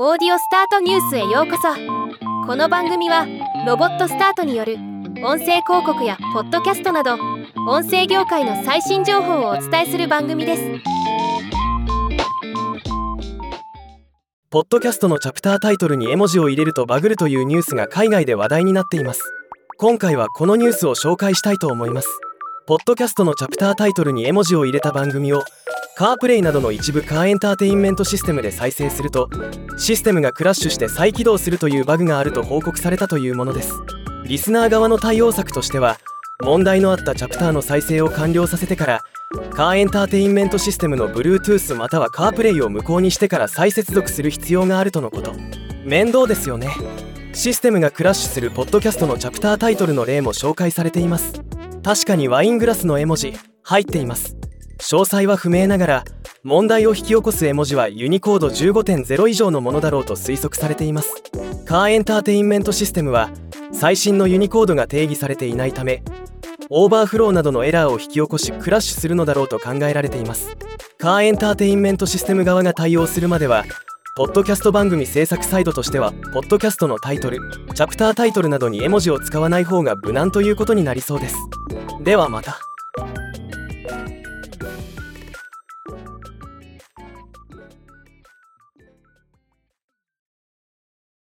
オーディオスタートニュースへようこそ。この番組はロボットスタートによる音声広告やポッドキャストなど音声業界の最新情報をお伝えする番組です。ポッドキャストのチャプタータイトルに絵文字を入れるとバグるというニュースが海外で話題になっています。今回はこのニュースを紹介したいと思います。ポッドキャストのチャプタータイトルに絵文字を入れた番組をカープレイなどの一部カーエンターテインメントシステムで再生するとシステムがクラッシュして再起動するというバグがあると報告されたというものです。リスナー側の対応策としては問題のあったチャプターの再生を完了させてからカーエンターテインメントシステムの Bluetooth またはカープレイを無効にしてから再接続する必要があるとのこと。面倒ですよね。システムがクラッシュするポッドキャストのチャプタータイトルの例も紹介されています。確かにワイングラスの絵文字入っています。詳細は不明ながら問題を引き起こす絵文字は Unicode 15.0以上のものだろうと推測されています。カーエンターテインメントシステムは最新の Unicode が定義されていないためオーバーフローなどのエラーを引き起こしクラッシュするのだろうと考えられています。カーエンターテインメントシステム側が対応するまではポッドキャスト番組制作サイドとしてはポッドキャストのタイトルチャプタータイトルなどに絵文字を使わない方が無難ということになりそうです。ではまた。